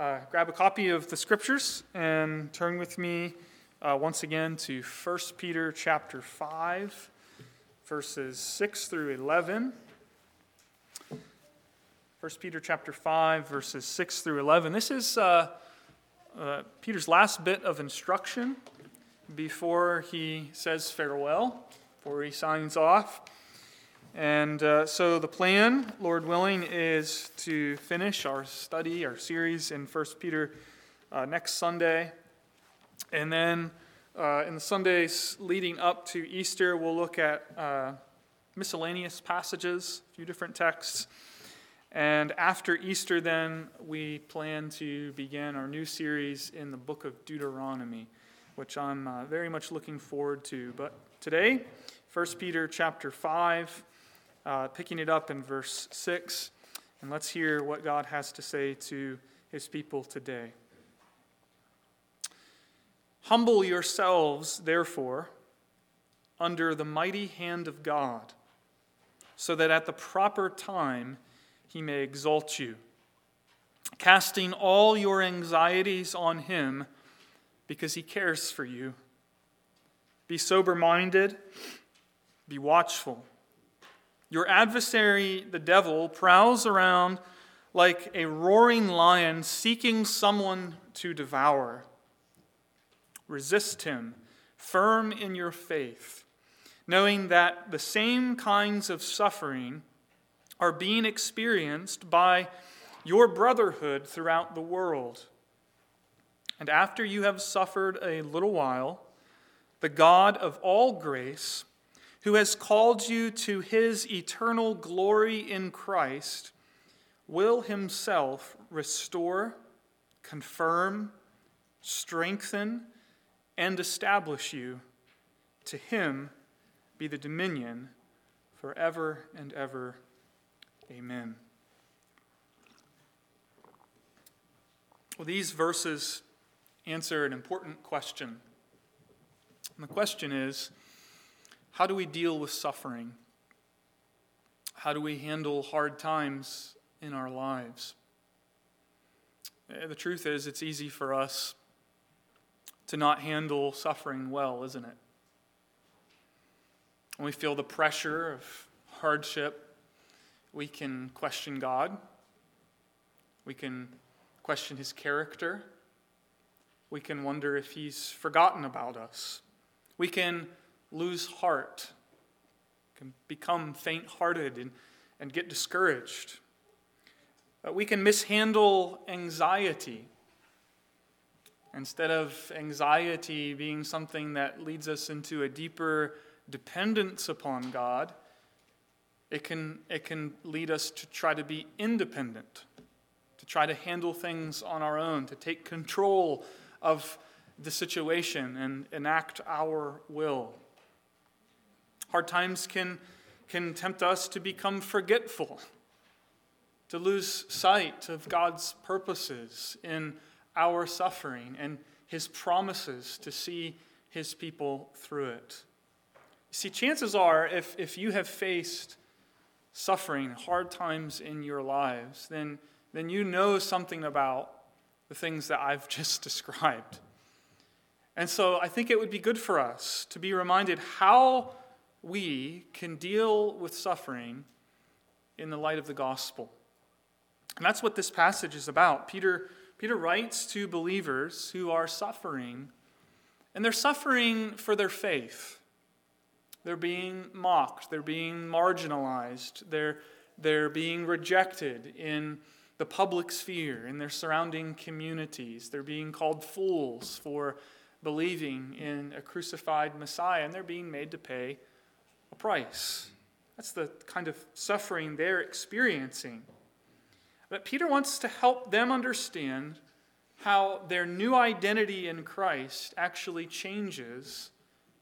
uh, grab a copy of the scriptures and turn with me uh, once again to 1 Peter chapter 5, verses 6 through 11. 1 Peter chapter 5, verses 6 through 11. This is uh, uh, Peter's last bit of instruction before he says farewell, before he signs off. And uh, so the plan, Lord willing, is to finish our study, our series in 1 Peter uh, next Sunday. And then uh, in the Sundays leading up to Easter, we'll look at uh, miscellaneous passages, a few different texts. And after Easter, then, we plan to begin our new series in the book of Deuteronomy, which I'm uh, very much looking forward to. But today, 1 Peter chapter 5, uh, picking it up in verse 6, and let's hear what God has to say to his people today. Humble yourselves, therefore, under the mighty hand of God, so that at the proper time, he may exalt you, casting all your anxieties on him because he cares for you. Be sober minded, be watchful. Your adversary, the devil, prowls around like a roaring lion seeking someone to devour. Resist him, firm in your faith, knowing that the same kinds of suffering are being experienced by your brotherhood throughout the world. And after you have suffered a little while, the God of all grace, who has called you to his eternal glory in Christ, will himself restore, confirm, strengthen, and establish you. To him be the dominion forever and ever. Amen. Well, these verses answer an important question. And the question is how do we deal with suffering? How do we handle hard times in our lives? Eh, the truth is, it's easy for us to not handle suffering well, isn't it? When we feel the pressure of hardship, we can question God. We can question his character. We can wonder if he's forgotten about us. We can lose heart, can become faint hearted and, and get discouraged. Uh, we can mishandle anxiety. Instead of anxiety being something that leads us into a deeper dependence upon God, it can, it can lead us to try to be independent, to try to handle things on our own, to take control of the situation and enact our will. Hard times can, can tempt us to become forgetful, to lose sight of God's purposes in our suffering and his promises to see his people through it. See, chances are, if, if you have faced suffering, hard times in your lives, then, then you know something about the things that I've just described. And so I think it would be good for us to be reminded how we can deal with suffering in the light of the gospel. And that's what this passage is about. Peter, Peter writes to believers who are suffering, and they're suffering for their faith. They're being mocked, they're being marginalized, they're, they're being rejected in the public sphere, in their surrounding communities. They're being called fools for believing in a crucified Messiah, and they're being made to pay a price. That's the kind of suffering they're experiencing. But Peter wants to help them understand how their new identity in Christ actually changes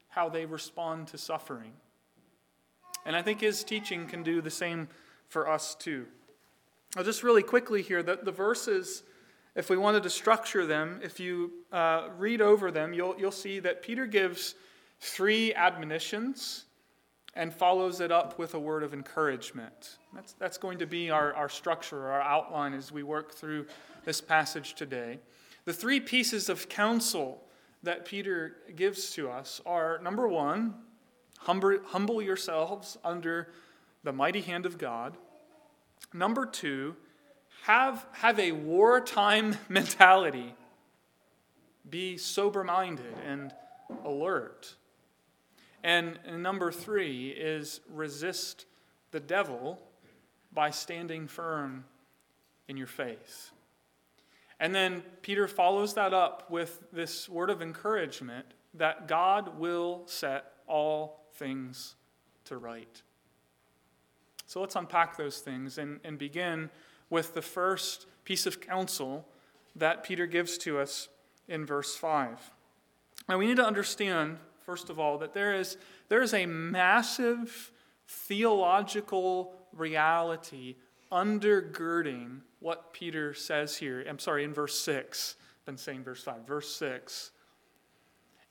how they respond to suffering. And I think his teaching can do the same for us too. I'll just really quickly here that the verses, if we wanted to structure them, if you uh, read over them, you'll, you'll see that Peter gives three admonitions and follows it up with a word of encouragement. That's, that's going to be our, our structure, our outline as we work through this passage today. The three pieces of counsel that Peter gives to us are number one, humble, humble yourselves under the mighty hand of God. Number two, have, have a wartime mentality. Be sober minded and alert. And, number three is resist the devil by standing firm in your faith. And then Peter follows that up with this word of encouragement that God will set all things to right. So let's unpack those things and, and begin with the first piece of counsel that Peter gives to us in verse 5. Now we need to understand, first of all, that there is, there is a massive theological reality undergirding what Peter says here. I'm sorry, in verse 6. I've been saying verse 5, verse 6.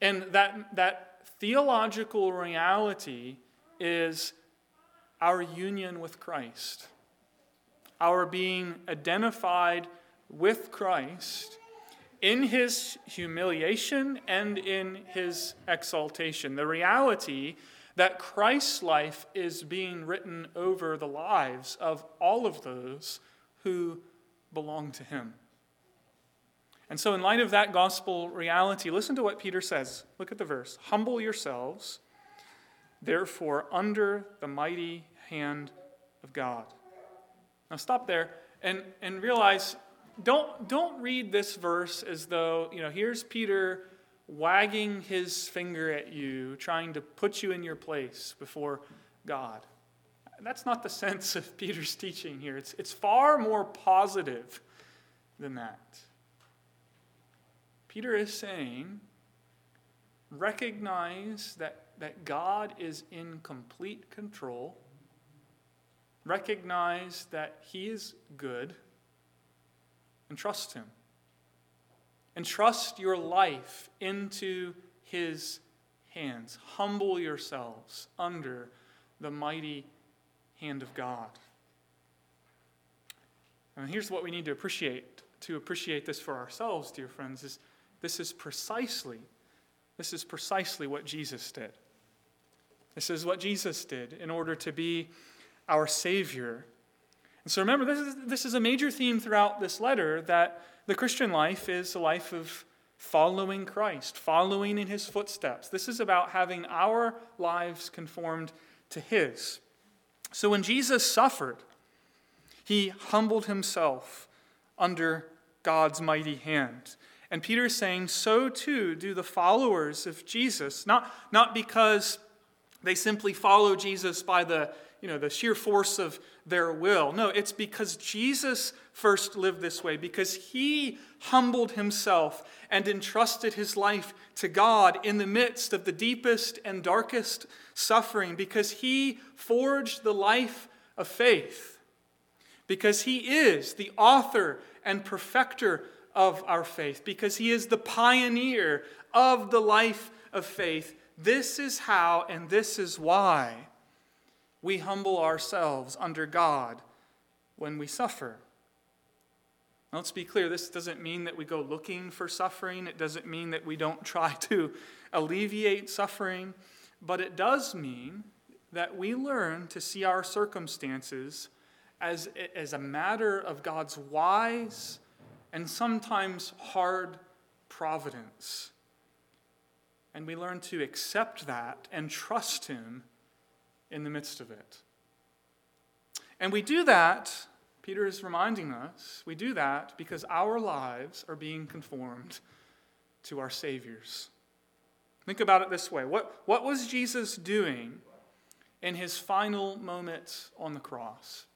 And that, that theological reality is our union with Christ, our being identified with Christ in his humiliation and in his exaltation. The reality that Christ's life is being written over the lives of all of those who belong to him. And so, in light of that gospel reality, listen to what Peter says. Look at the verse Humble yourselves, therefore, under the mighty hand of God. Now, stop there and, and realize don't, don't read this verse as though, you know, here's Peter wagging his finger at you, trying to put you in your place before God. That's not the sense of Peter's teaching here. It's, it's far more positive than that. Peter is saying, recognize that, that God is in complete control, recognize that He is good, and trust Him and trust your life into his hands. Humble yourselves under the mighty hand of God. And here's what we need to appreciate to appreciate this for ourselves, dear friends, is this is precisely this is precisely what Jesus did. This is what Jesus did in order to be our Savior. And so remember, this is, this is a major theme throughout this letter that the Christian life is a life of following Christ, following in his footsteps. This is about having our lives conformed to his. So when Jesus suffered, he humbled himself under God's mighty hand. And Peter is saying, so too do the followers of Jesus, not, not because they simply follow Jesus by the you know, the sheer force of their will. No, it's because Jesus first lived this way, because he humbled himself and entrusted his life to God in the midst of the deepest and darkest suffering, because he forged the life of faith, because he is the author and perfecter of our faith, because he is the pioneer of the life of faith. This is how and this is why we humble ourselves under God when we suffer. Now, let's be clear this doesn't mean that we go looking for suffering, it doesn't mean that we don't try to alleviate suffering, but it does mean that we learn to see our circumstances as, as a matter of God's wise and sometimes hard providence. And we learn to accept that and trust Him in the midst of it. And we do that, Peter is reminding us, we do that because our lives are being conformed to our Savior's. Think about it this way what, what was Jesus doing in his final moments on the cross?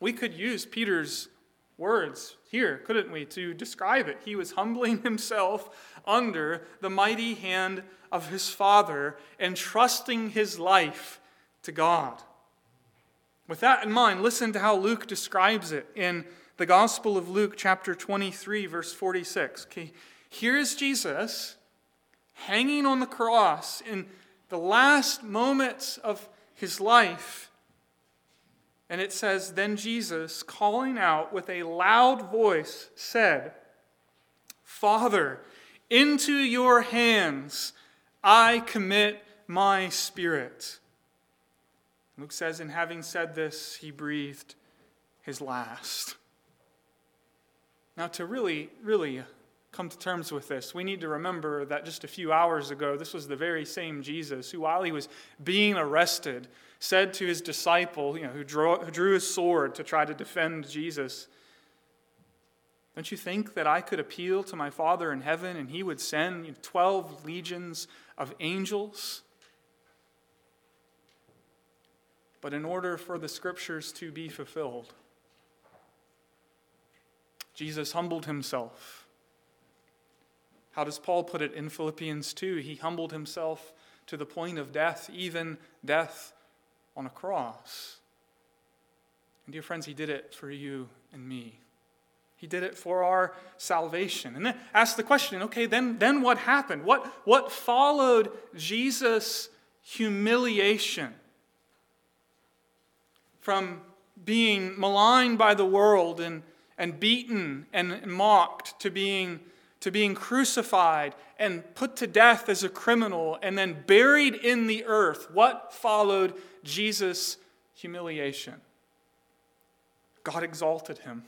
We could use Peter's words here, couldn't we, to describe it? He was humbling himself under the mighty hand of his Father and trusting his life to God. With that in mind, listen to how Luke describes it in the Gospel of Luke, chapter 23, verse 46. Okay, here's Jesus hanging on the cross in the last moments of his life. And it says, Then Jesus, calling out with a loud voice, said, Father, into your hands I commit my spirit. Luke says, and having said this, he breathed his last. Now, to really, really come to terms with this, we need to remember that just a few hours ago, this was the very same Jesus who, while he was being arrested, said to his disciple, you know, who drew, who drew his sword to try to defend Jesus, Don't you think that I could appeal to my Father in heaven and he would send 12 legions of angels? But in order for the scriptures to be fulfilled, Jesus humbled himself. How does Paul put it in Philippians 2? He humbled himself to the point of death, even death on a cross. And dear friends, he did it for you and me. He did it for our salvation. And then ask the question, okay, then, then what happened? What, what followed Jesus' humiliation? from being maligned by the world and, and beaten and mocked to being, to being crucified and put to death as a criminal and then buried in the earth. What followed Jesus' humiliation? God exalted him.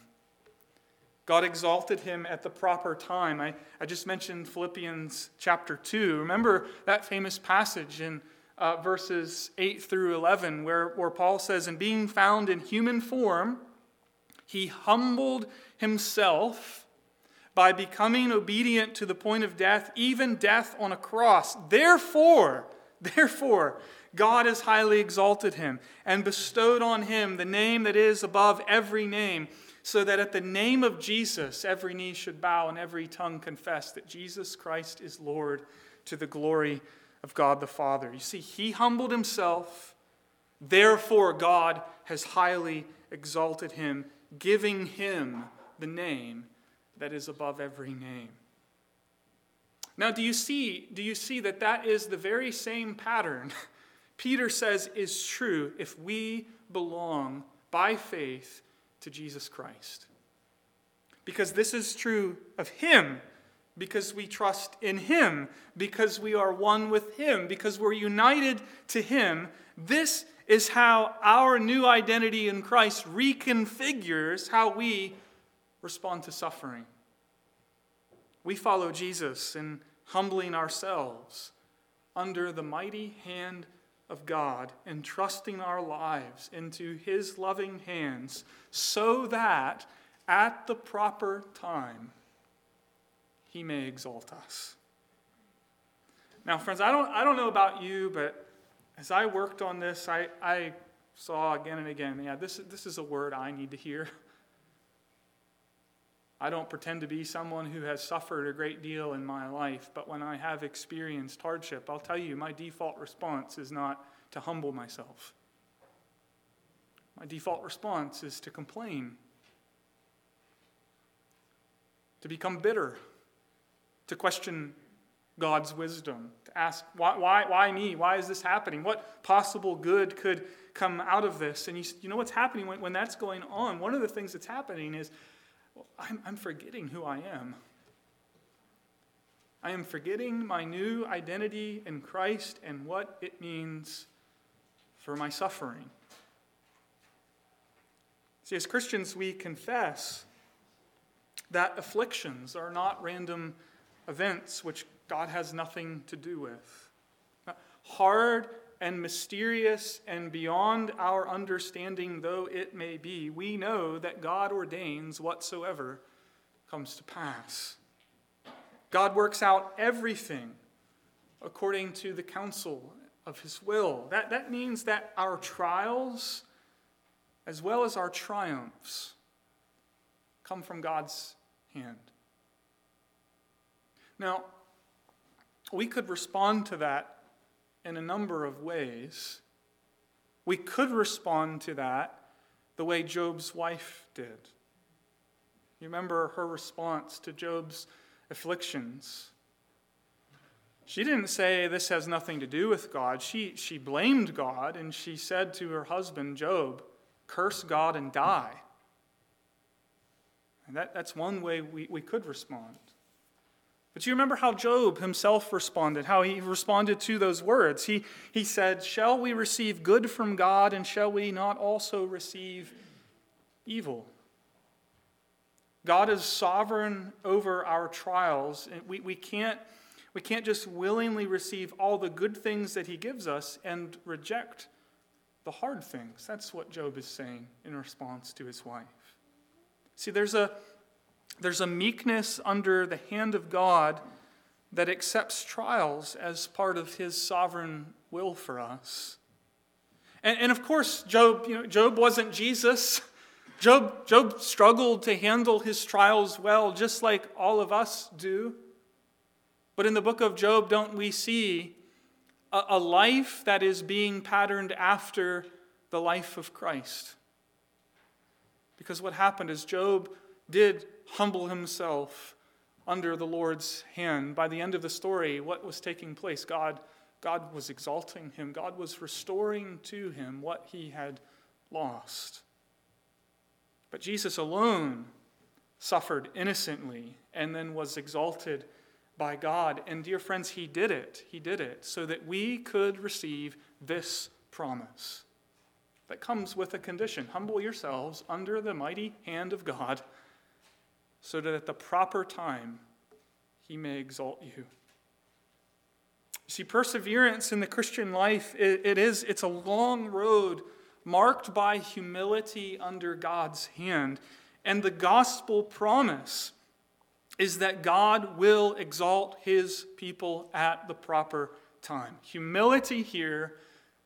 God exalted him at the proper time. I, I just mentioned Philippians chapter 2. Remember that famous passage in uh, verses 8 through 11, where, where Paul says, And being found in human form, he humbled himself by becoming obedient to the point of death, even death on a cross. Therefore, therefore, God has highly exalted him and bestowed on him the name that is above every name, so that at the name of Jesus every knee should bow and every tongue confess that Jesus Christ is Lord to the glory of God the Father. You see, he humbled himself, therefore, God has highly exalted him, giving him the name that is above every name. Now, do you see, do you see that that is the very same pattern Peter says is true if we belong by faith to Jesus Christ? Because this is true of him because we trust in Him, because we are one with Him, because we're united to Him. This is how our new identity in Christ reconfigures how we respond to suffering. We follow Jesus in humbling ourselves under the mighty hand of God and trusting our lives into His loving hands so that at the proper time, he may exalt us. Now, friends, I don't, I don't know about you, but as I worked on this, I, I saw again and again, yeah, this, this is a word I need to hear. I don't pretend to be someone who has suffered a great deal in my life, but when I have experienced hardship, I'll tell you, my default response is not to humble myself. My default response is to complain, to become bitter to question God's wisdom, to ask, why, why, why me? Why is this happening? What possible good could come out of this? And you, you know what's happening when, when that's going on? One of the things that's happening is well, I'm, I'm forgetting who I am. I am forgetting my new identity in Christ and what it means for my suffering. See, as Christians, we confess that afflictions are not random events which God has nothing to do with. Hard and mysterious and beyond our understanding though it may be, we know that God ordains whatsoever comes to pass. God works out everything according to the counsel of his will. That, that means that our trials, as well as our triumphs, come from God's hand. Now, we could respond to that in a number of ways. We could respond to that the way Job's wife did. You remember her response to Job's afflictions. She didn't say this has nothing to do with God. She, she blamed God and she said to her husband, Job, curse God and die. And that, that's one way we, we could respond. But you remember how Job himself responded, how he responded to those words. He, he said, Shall we receive good from God, and shall we not also receive evil? God is sovereign over our trials. And we, we, can't, we can't just willingly receive all the good things that he gives us and reject the hard things. That's what Job is saying in response to his wife. See, there's a, there's a meekness under the hand of God that accepts trials as part of his sovereign will for us. And, and of course, Job, you know, Job wasn't Jesus. Job, Job struggled to handle his trials well, just like all of us do. But in the book of Job, don't we see a, a life that is being patterned after the life of Christ? Because what happened is Job did humble himself under the Lord's hand. By the end of the story, what was taking place? God, God was exalting him, God was restoring to him what he had lost. But Jesus alone suffered innocently and then was exalted by God. And dear friends, he did it. He did it so that we could receive this promise that comes with a condition humble yourselves under the mighty hand of God so that at the proper time he may exalt you. See, perseverance in the Christian life, it, it is, it's a long road marked by humility under God's hand. And the gospel promise is that God will exalt his people at the proper time. Humility here,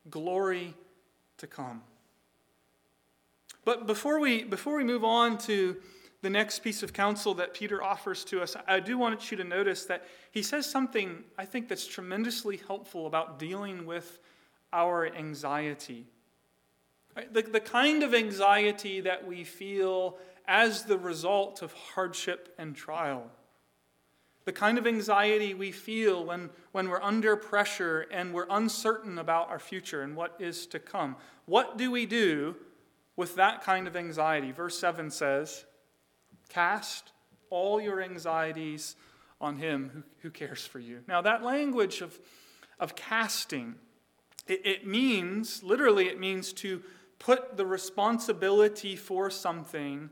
glory to come. But before we, before we move on to the next piece of counsel that Peter offers to us, I do want you to notice that he says something I think that's tremendously helpful about dealing with our anxiety. The, the kind of anxiety that we feel as the result of hardship and trial. The kind of anxiety we feel when, when we're under pressure and we're uncertain about our future and what is to come. What do we do with that kind of anxiety? Verse 7 says, Cast all your anxieties on him who, who cares for you. Now, that language of, of casting, it, it means, literally, it means to put the responsibility for something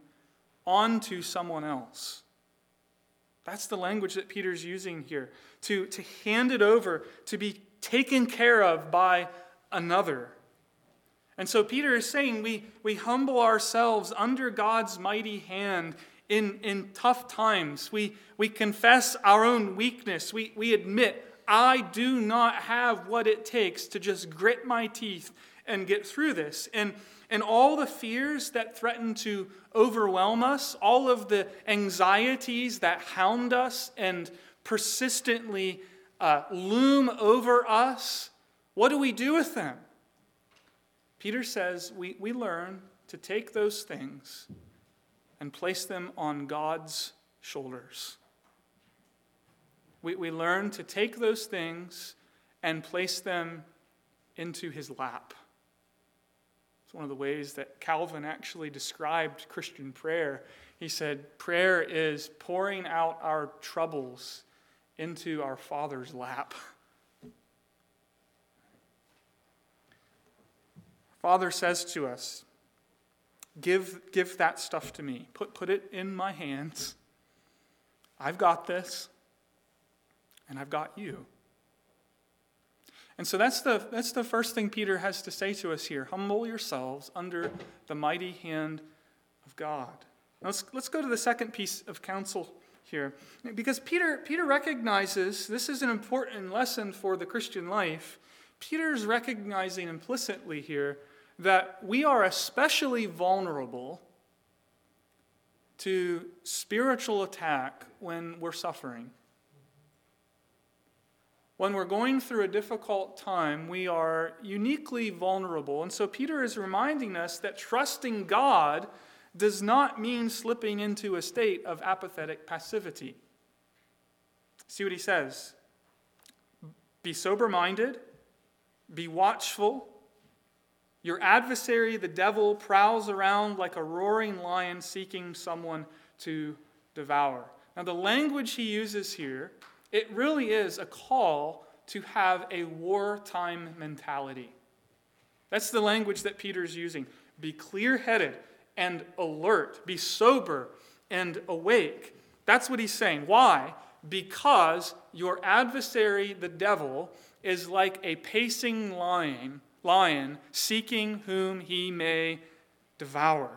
onto someone else. That's the language that Peter's using here to, to hand it over, to be taken care of by another. And so Peter is saying we, we humble ourselves under God's mighty hand in, in tough times. We, we confess our own weakness. We, we admit, I do not have what it takes to just grit my teeth and get through this. And, and all the fears that threaten to overwhelm us, all of the anxieties that hound us and persistently uh, loom over us, what do we do with them? Peter says we, we learn to take those things and place them on God's shoulders. We, we learn to take those things and place them into his lap. It's one of the ways that Calvin actually described Christian prayer. He said, Prayer is pouring out our troubles into our Father's lap. Father says to us, Give, give that stuff to me. Put, put it in my hands. I've got this, and I've got you. And so that's the, that's the first thing Peter has to say to us here. Humble yourselves under the mighty hand of God. Now let's, let's go to the second piece of counsel here. Because Peter, Peter recognizes this is an important lesson for the Christian life. Peter's recognizing implicitly here that we are especially vulnerable to spiritual attack when we're suffering. When we're going through a difficult time, we are uniquely vulnerable. And so Peter is reminding us that trusting God does not mean slipping into a state of apathetic passivity. See what he says. Be sober minded, be watchful. Your adversary, the devil, prowls around like a roaring lion seeking someone to devour. Now, the language he uses here, it really is a call to have a wartime mentality. That's the language that Peter's using. Be clear headed and alert, be sober and awake. That's what he's saying. Why? Because your adversary, the devil, is like a pacing lion, lion seeking whom he may devour.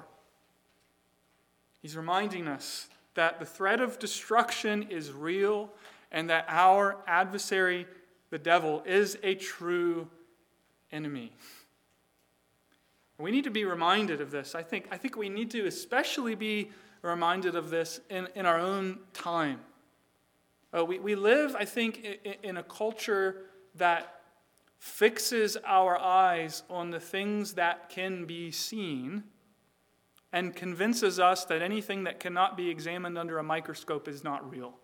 He's reminding us that the threat of destruction is real and that our adversary, the devil, is a true enemy. We need to be reminded of this. I think, I think we need to especially be reminded of this in, in our own time. Uh, we, we live, I think, in, in a culture that fixes our eyes on the things that can be seen and convinces us that anything that cannot be examined under a microscope is not real.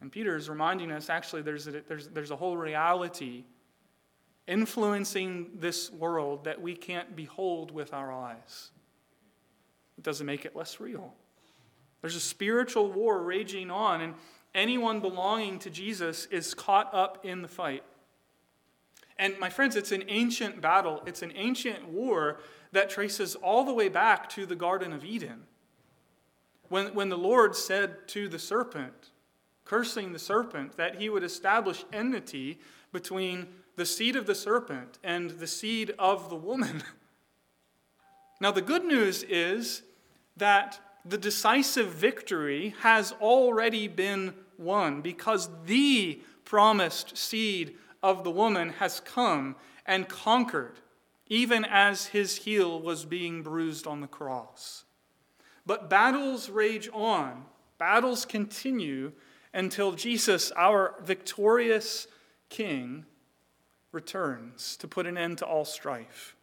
And Peter is reminding us actually, there's a, there's, there's a whole reality influencing this world that we can't behold with our eyes. It doesn't make it less real. There's a spiritual war raging on, and anyone belonging to Jesus is caught up in the fight. And my friends, it's an ancient battle, it's an ancient war that traces all the way back to the Garden of Eden. When, when the Lord said to the serpent, cursing the serpent, that he would establish enmity between the seed of the serpent and the seed of the woman. Now, the good news is that the decisive victory has already been won because the promised seed of the woman has come and conquered, even as his heel was being bruised on the cross. But battles rage on, battles continue until Jesus, our victorious King, returns to put an end to all strife.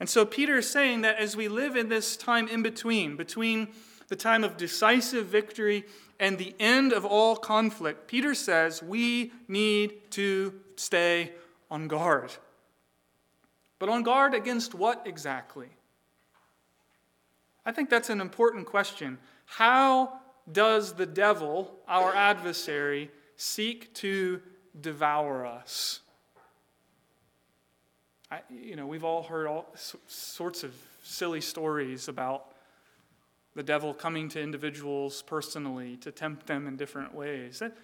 And so Peter is saying that as we live in this time in between, between the time of decisive victory and the end of all conflict, Peter says we need to stay on guard. But on guard against what exactly? I think that's an important question. How does the devil, our adversary, seek to devour us? I, you know, we've all heard all sorts of silly stories about the devil coming to individuals personally to tempt them in different ways. That,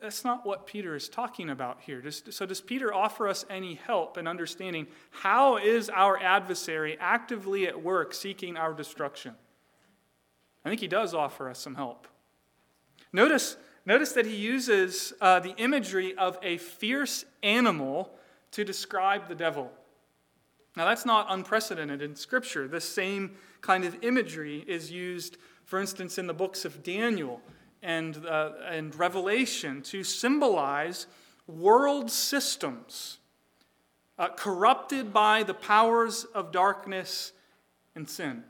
that's not what Peter is talking about here. so, does Peter offer us any help in understanding how is our adversary actively at work seeking our destruction? I think he does offer us some help. Notice, notice that he uses uh, the imagery of a fierce animal to describe the devil. Now, that's not unprecedented in Scripture. The same kind of imagery is used, for instance, in the books of Daniel and, uh, and Revelation to symbolize world systems uh, corrupted by the powers of darkness and sin.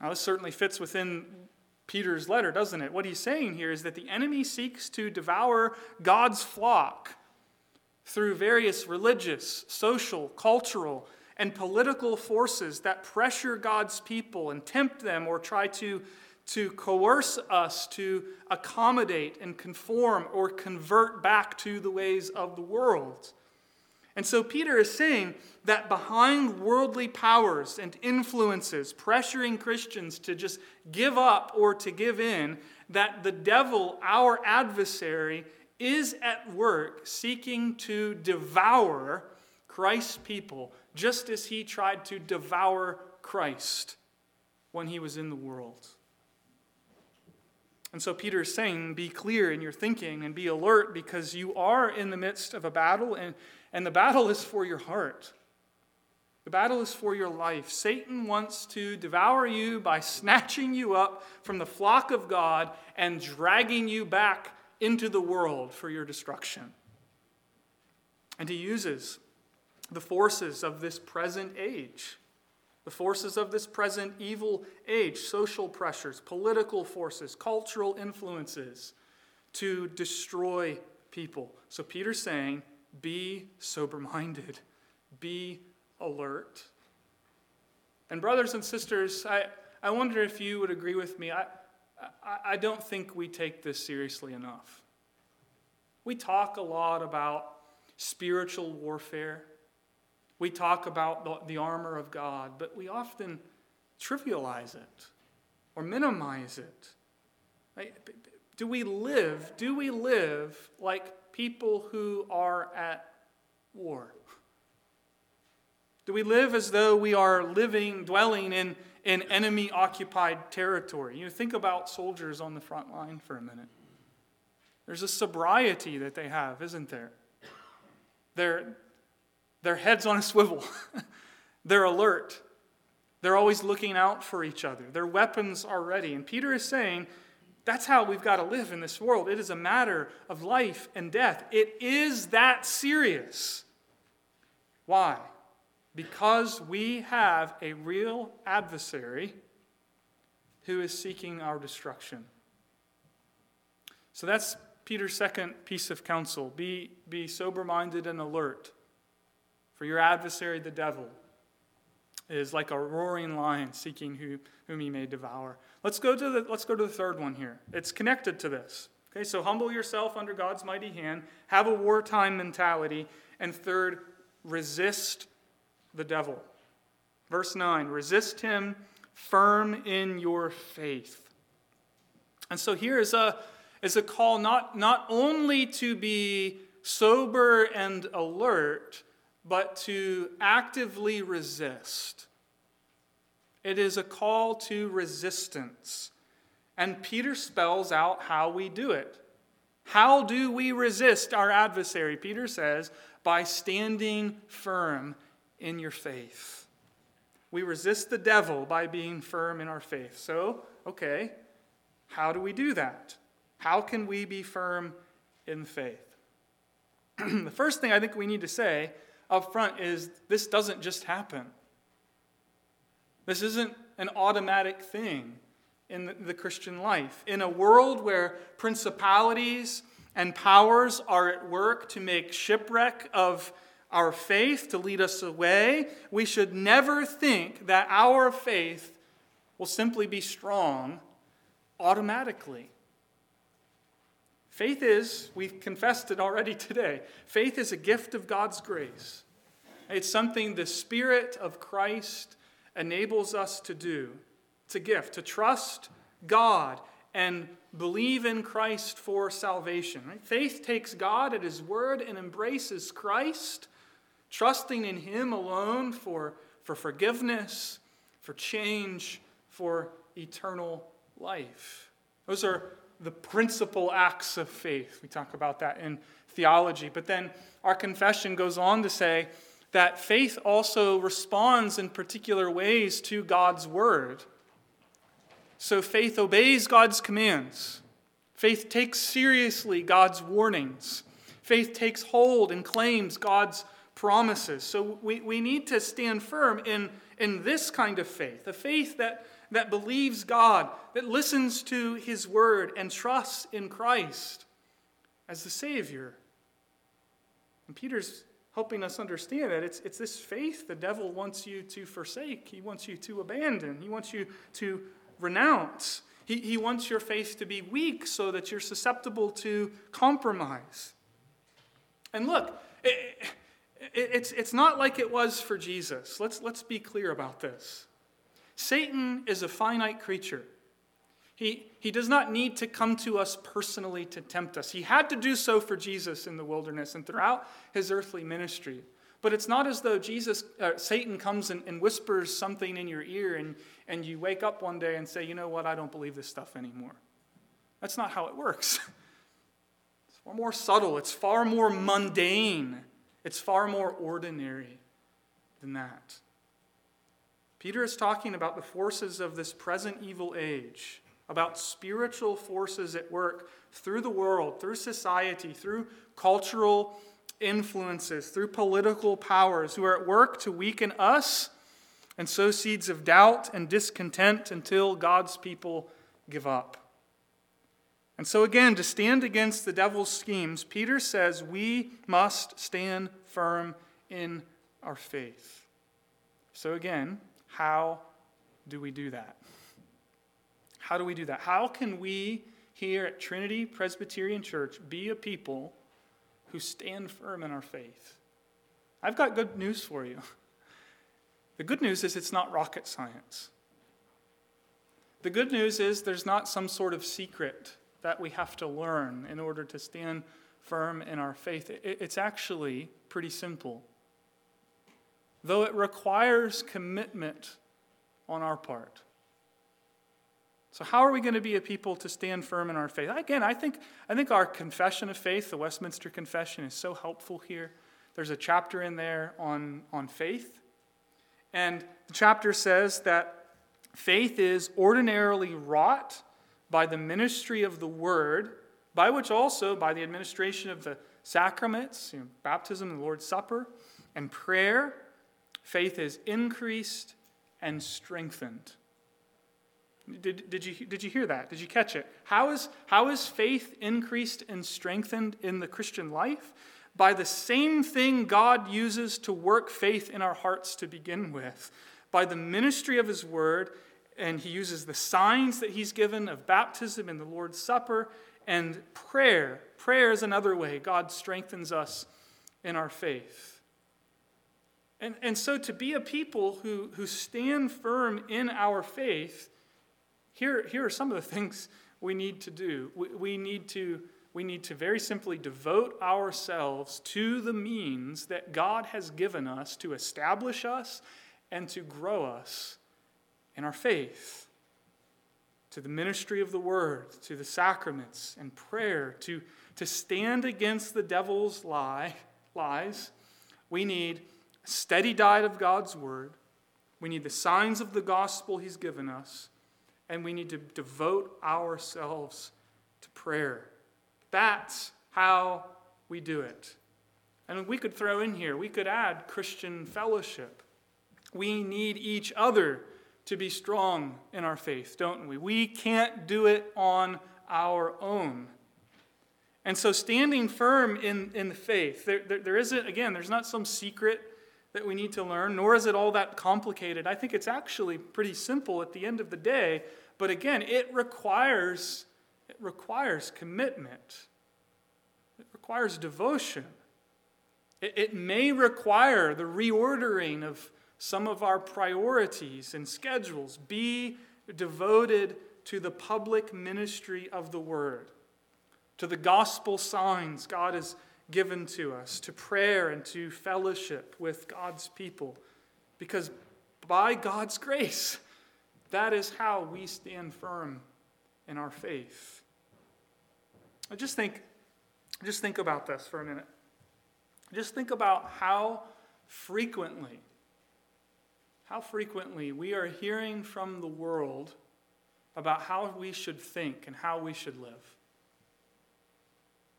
Now, this certainly fits within Peter's letter, doesn't it? What he's saying here is that the enemy seeks to devour God's flock through various religious, social, cultural, and political forces that pressure God's people and tempt them or try to, to coerce us to accommodate and conform or convert back to the ways of the world. And so Peter is saying that behind worldly powers and influences pressuring Christians to just give up or to give in, that the devil, our adversary, is at work seeking to devour Christ's people, just as he tried to devour Christ when he was in the world. And so Peter is saying, be clear in your thinking and be alert because you are in the midst of a battle, and, and the battle is for your heart. The battle is for your life. Satan wants to devour you by snatching you up from the flock of God and dragging you back into the world for your destruction. And he uses the forces of this present age, the forces of this present evil age, social pressures, political forces, cultural influences, to destroy people. So Peter's saying, be sober minded, be alert. And, brothers and sisters, I, I wonder if you would agree with me. I, I, don't think we take this seriously enough. We talk a lot about spiritual warfare. We talk about the armor of God, but we often trivialize it or minimize it. Do we live, do we live like people who are at war? Do we live as though we are living, dwelling in, in enemy occupied territory? You know, think about soldiers on the front line for a minute. There's a sobriety that they have, isn't there? Their, their heads on a swivel. They're alert. They're always looking out for each other. Their weapons are ready. And Peter is saying that's how we've got to live in this world. It is a matter of life and death. It is that serious. Why? Because we have a real adversary who is seeking our destruction. So that's Peter's second piece of counsel be, be sober minded and alert, for your adversary, the devil, is like a roaring lion seeking who, whom he may devour. Let's go, to the, let's go to the third one here. It's connected to this. Okay, so humble yourself under God's mighty hand, have a wartime mentality, and third, resist the devil. Verse 9 resist him firm in your faith. And so here is a, is a call not, not only to be sober and alert, but to actively resist. It is a call to resistance. And Peter spells out how we do it. How do we resist our adversary? Peter says, by standing firm in your faith. We resist the devil by being firm in our faith. So, okay, how do we do that? How can we be firm in faith? the first thing I think we need to say up front is this doesn't just happen. This isn't an automatic thing in the, the Christian life. In a world where principalities and powers are at work to make shipwreck of our faith, to lead us away, we should never think that our faith will simply be strong automatically. Faith is, we've confessed it already today, faith is a gift of God's grace. It's something the Spirit of Christ enables us to do. It's a gift to trust God and believe in Christ for salvation. Faith takes God at His word and embraces Christ, trusting in Him alone for, for forgiveness, for change, for eternal life. Those are the principal acts of faith. We talk about that in theology. But then our confession goes on to say that faith also responds in particular ways to God's word. So faith obeys God's commands. Faith takes seriously God's warnings. Faith takes hold and claims God's promises. So we, we need to stand firm in, in this kind of faith a faith that, that believes God, that listens to his word, and trusts in Christ as the Savior. And Peter's helping us understand that it's, it's this faith the devil wants you to forsake. He wants you to abandon. He wants you to renounce. He, he wants your faith to be weak so that you're susceptible to compromise. And look, it, it's, it's not like it was for Jesus. Let's, let's be clear about this. Satan is a finite creature. He, he does not need to come to us personally to tempt us. He had to do so for Jesus in the wilderness and throughout his earthly ministry. But it's not as though Jesus, uh, Satan comes and, and whispers something in your ear and, and you wake up one day and say, you know what, I don't believe this stuff anymore. That's not how it works. It's far more subtle, it's far more mundane, it's far more ordinary than that. Peter is talking about the forces of this present evil age about spiritual forces at work through the world, through society, through cultural influences, through political powers who are at work to weaken us and sow seeds of doubt and discontent until God's people give up. And so, again, to stand against the devil's schemes, Peter says we must stand firm in our faith. So, again, how do we do that? How do we do that? How can we here at Trinity Presbyterian Church be a people who stand firm in our faith? I've got good news for you. The good news is it's not rocket science. The good news is there's not some sort of secret that we have to learn in order to stand firm in our faith. It's actually pretty simple. Though it requires commitment on our part. So, how are we going to be a people to stand firm in our faith? Again, I think, I think our confession of faith, the Westminster Confession, is so helpful here. There's a chapter in there on, on faith. And the chapter says that faith is ordinarily wrought by the ministry of the word, by which also, by the administration of the sacraments, you know, baptism the Lord's Supper, and prayer, faith is increased and strengthened. Did, did, you, did you hear that? Did you catch it? How is, how is faith increased and strengthened in the Christian life? By the same thing God uses to work faith in our hearts to begin with. By the ministry of His Word, and He uses the signs that He's given of baptism and the Lord's Supper and prayer. Prayer is another way God strengthens us in our faith. And, and so, to be a people who, who stand firm in our faith, here, here are some of the things we need to do. We, we, need to, we need to very simply devote ourselves to the means that God has given us to establish us and to grow us in our faith. To the ministry of the word, to the sacraments and prayer, to, to stand against the devil's lie, lies, we need a steady diet of God's word. We need the signs of the gospel he's given us and we need to devote ourselves to prayer. That's how we do it. And we could throw in here, we could add Christian fellowship. We need each other to be strong in our faith, don't we? We can't do it on our own. And so, standing firm in, in the faith, there, there, there isn't, again, there's not some secret that we need to learn, nor is it all that complicated. I think it's actually pretty simple at the end of the day. But again, it requires, it requires commitment, it requires devotion. It, it may require the reordering of some of our priorities and schedules. Be devoted to the public ministry of the word, to the gospel signs God has given to us, to prayer and to fellowship with God's people. Because by God's grace, that is how we stand firm in our faith. I just think, just think about this for a minute. Just think about how frequently, how frequently we are hearing from the world about how we should think and how we should live.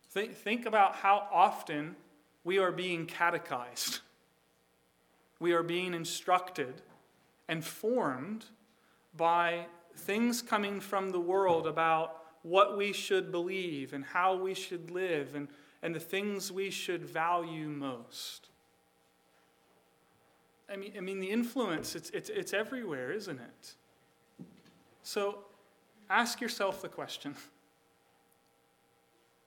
Think, think about how often we are being catechized. We are being instructed and formed by things coming from the world about what we should believe and how we should live and, and the things we should value most. I mean, I mean the influence, it's, it's, it's everywhere, isn't it? So ask yourself the question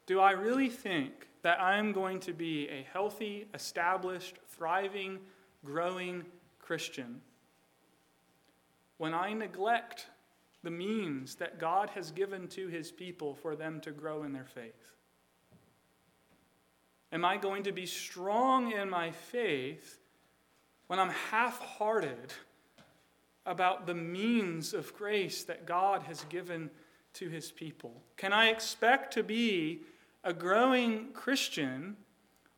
do I really think that I'm going to be a healthy, established, thriving, growing Christian when I neglect the means that God has given to his people for them to grow in their faith? Am I going to be strong in my faith when I'm half hearted about the means of grace that God has given to his people? Can I expect to be a growing Christian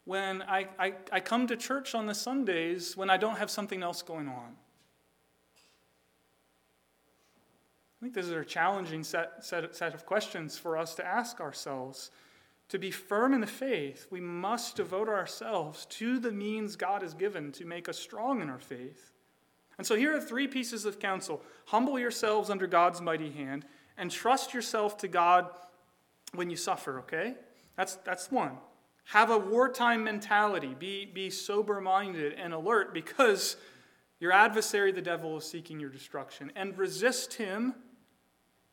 when I, I, I come to church on the Sundays when I don't have something else going on? I think this is a challenging set, set, set of questions for us to ask ourselves. To be firm in the faith, we must devote ourselves to the means God has given to make us strong in our faith. And so here are three pieces of counsel humble yourselves under God's mighty hand, and trust yourself to God when you suffer, okay? That's, that's one. Have a wartime mentality. Be, be sober minded and alert because your adversary, the devil, is seeking your destruction. And resist him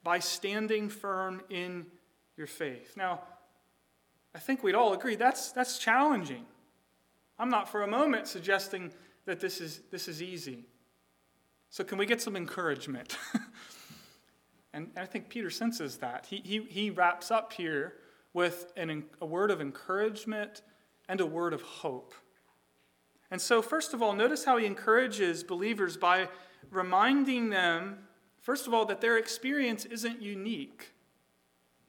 by standing firm in your faith. Now, I think we'd all agree that's, that's challenging. I'm not for a moment suggesting that this is, this is easy. So, can we get some encouragement? and I think Peter senses that. He, he, he wraps up here with an, a word of encouragement and a word of hope. And so, first of all, notice how he encourages believers by reminding them, first of all, that their experience isn't unique.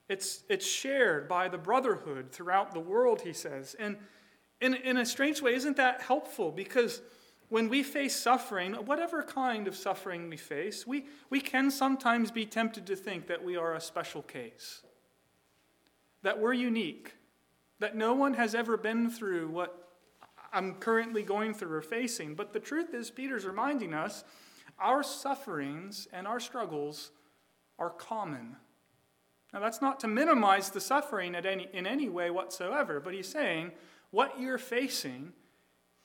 It's, it's shared by the brotherhood throughout the world, he says. And in, in a strange way, isn't that helpful? Because when we face suffering, whatever kind of suffering we face, we, we can sometimes be tempted to think that we are a special case, that we're unique, that no one has ever been through what I'm currently going through or facing. But the truth is, Peter's reminding us our sufferings and our struggles are common. Now, that's not to minimize the suffering at any, in any way whatsoever, but he's saying what you're facing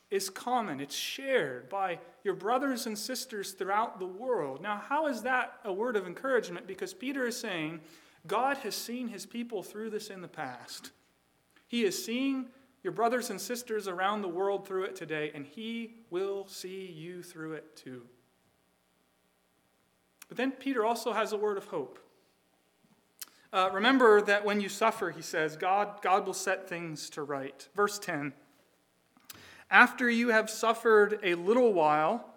is common, it's shared by your brothers and sisters throughout the world. Now, how is that a word of encouragement? Because Peter is saying God has seen his people through this in the past. He is seeing your brothers and sisters around the world through it today, and he will see you through it too. But then Peter also has a word of hope. Uh, remember that when you suffer, he says, God, God will set things to right. Verse 10 After you have suffered a little while,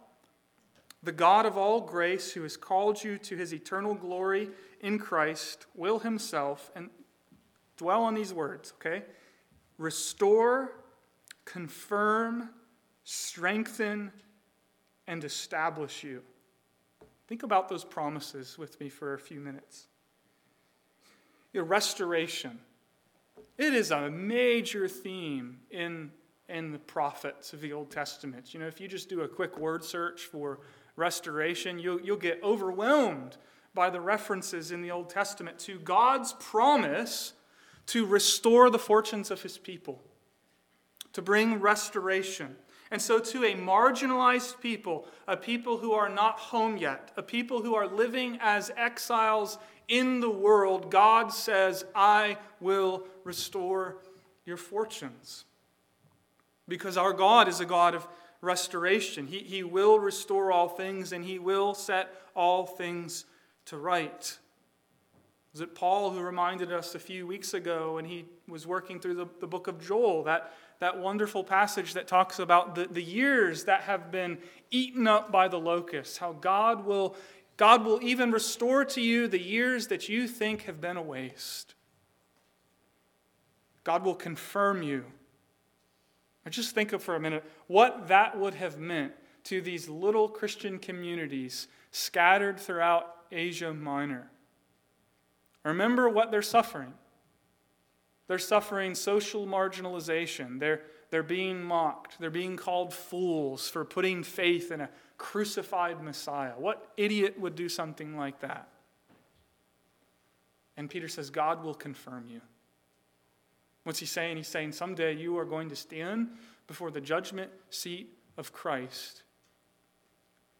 the God of all grace, who has called you to his eternal glory in Christ, will himself, and dwell on these words, okay? Restore, confirm, strengthen, and establish you. Think about those promises with me for a few minutes restoration. It is a major theme in, in the prophets of the Old Testament. You know, if you just do a quick word search for restoration, you'll, you'll get overwhelmed by the references in the Old Testament to God's promise to restore the fortunes of his people, to bring restoration. And so, to a marginalized people, a people who are not home yet, a people who are living as exiles in the world, God says, I will restore your fortunes. Because our God is a God of restoration. He, he will restore all things and He will set all things to right. Was it Paul who reminded us a few weeks ago when he was working through the, the book of Joel, that, that wonderful passage that talks about the, the years that have been eaten up by the locusts, how God will God will even restore to you the years that you think have been a waste. God will confirm you. Just think of for a minute what that would have meant to these little Christian communities scattered throughout Asia Minor. Remember what they're suffering. They're suffering social marginalization. They're, they're being mocked. They're being called fools for putting faith in a crucified Messiah. What idiot would do something like that? And Peter says, God will confirm you. What's he saying? He's saying, someday you are going to stand before the judgment seat of Christ.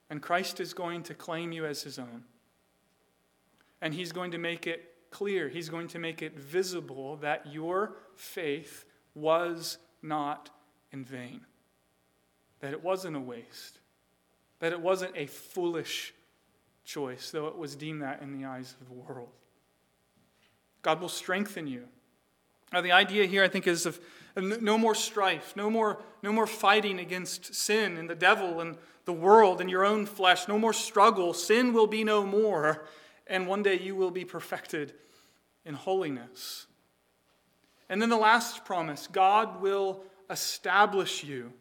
And Christ is going to claim you as his own. And he's going to make it clear, he's going to make it visible that your faith was not in vain, that it wasn't a waste, that it wasn't a foolish choice, though it was deemed that in the eyes of the world. God will strengthen you. Now, the idea here, I think, is of no more strife, no more, no more fighting against sin and the devil and the world and your own flesh, no more struggle. Sin will be no more, and one day you will be perfected in holiness. And then the last promise God will establish you.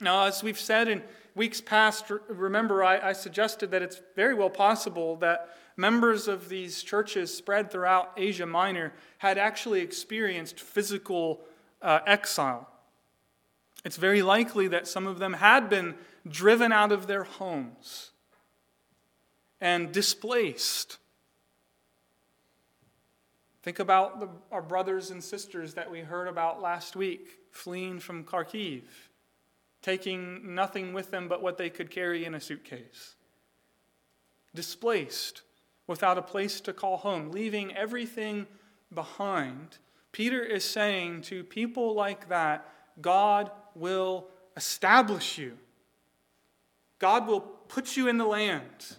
Now, as we've said in weeks past, remember, I, I, suggested that it's very well possible that members of these churches spread throughout Asia Minor had actually experienced physical uh, exile. It's very likely that some of them had been driven out of their homes and displaced Think about the, our brothers and sisters that we heard about last week fleeing from Kharkiv, taking nothing with them but what they could carry in a suitcase. Displaced, without a place to call home, leaving everything behind. Peter is saying to people like that, God will establish you. God will put you in the land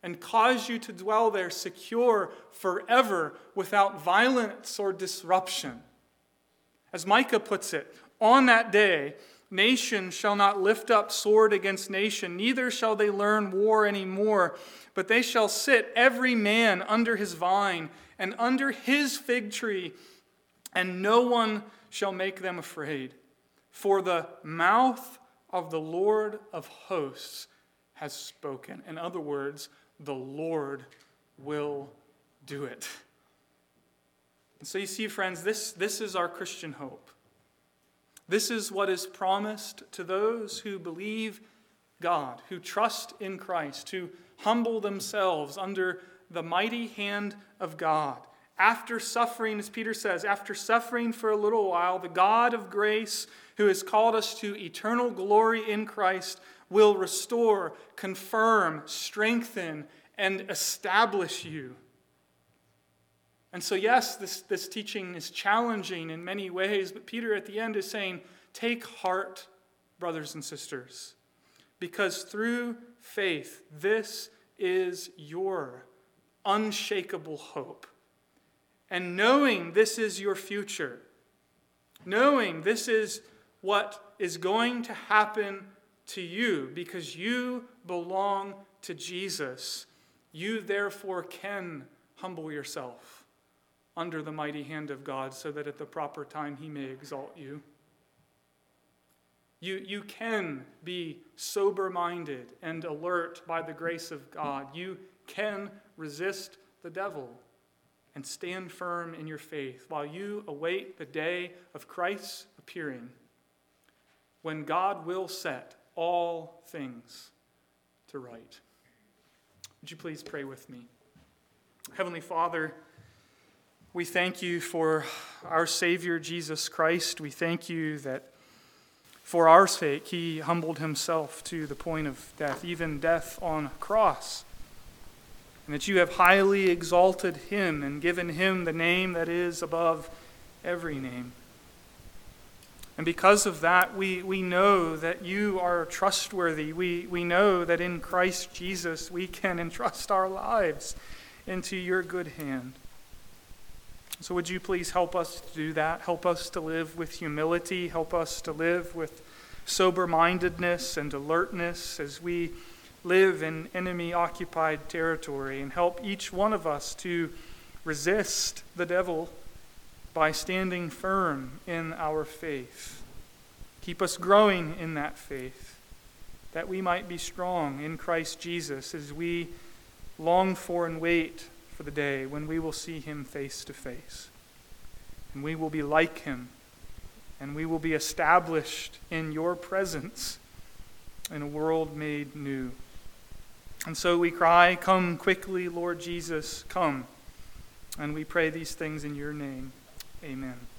and cause you to dwell there secure forever without violence or disruption. As Micah puts it, on that day, nation shall not lift up sword against nation, neither shall they learn war any more, but they shall sit every man under his vine and under his fig tree, and no one shall make them afraid. For the mouth of the Lord of hosts has spoken. In other words, the Lord will do it. And so you see, friends, this, this is our Christian hope. This is what is promised to those who believe God, who trust in Christ, who humble themselves under the mighty hand of God. After suffering, as Peter says, after suffering for a little while, the God of grace, who has called us to eternal glory in Christ, will restore, confirm, strengthen, and establish you. And so, yes, this, this teaching is challenging in many ways, but Peter at the end is saying, Take heart, brothers and sisters, because through faith, this is your unshakable hope. And knowing this is your future, knowing this is what is going to happen to you because you belong to Jesus, you therefore can humble yourself under the mighty hand of God so that at the proper time he may exalt you. You, you can be sober minded and alert by the grace of God. You can resist the devil and stand firm in your faith while you await the day of Christ's appearing when God will set all things to right. Would you please pray with me? Heavenly Father, we thank you for our Savior Jesus Christ. We thank you that for our sake he humbled himself to the point of death, even death on a cross. And that you have highly exalted him and given him the name that is above every name. And because of that, we, we know that you are trustworthy. We, we know that in Christ Jesus we can entrust our lives into your good hand. So, would you please help us to do that? Help us to live with humility. Help us to live with sober mindedness and alertness as we live in enemy occupied territory. And help each one of us to resist the devil by standing firm in our faith. Keep us growing in that faith, that we might be strong in Christ Jesus as we long for and wait for the day when we will see him face to face. And we will be like him, and we will be established in your presence in a world made new. And so we cry, Come quickly, Lord Jesus, come. And we pray these things in your name. Amen.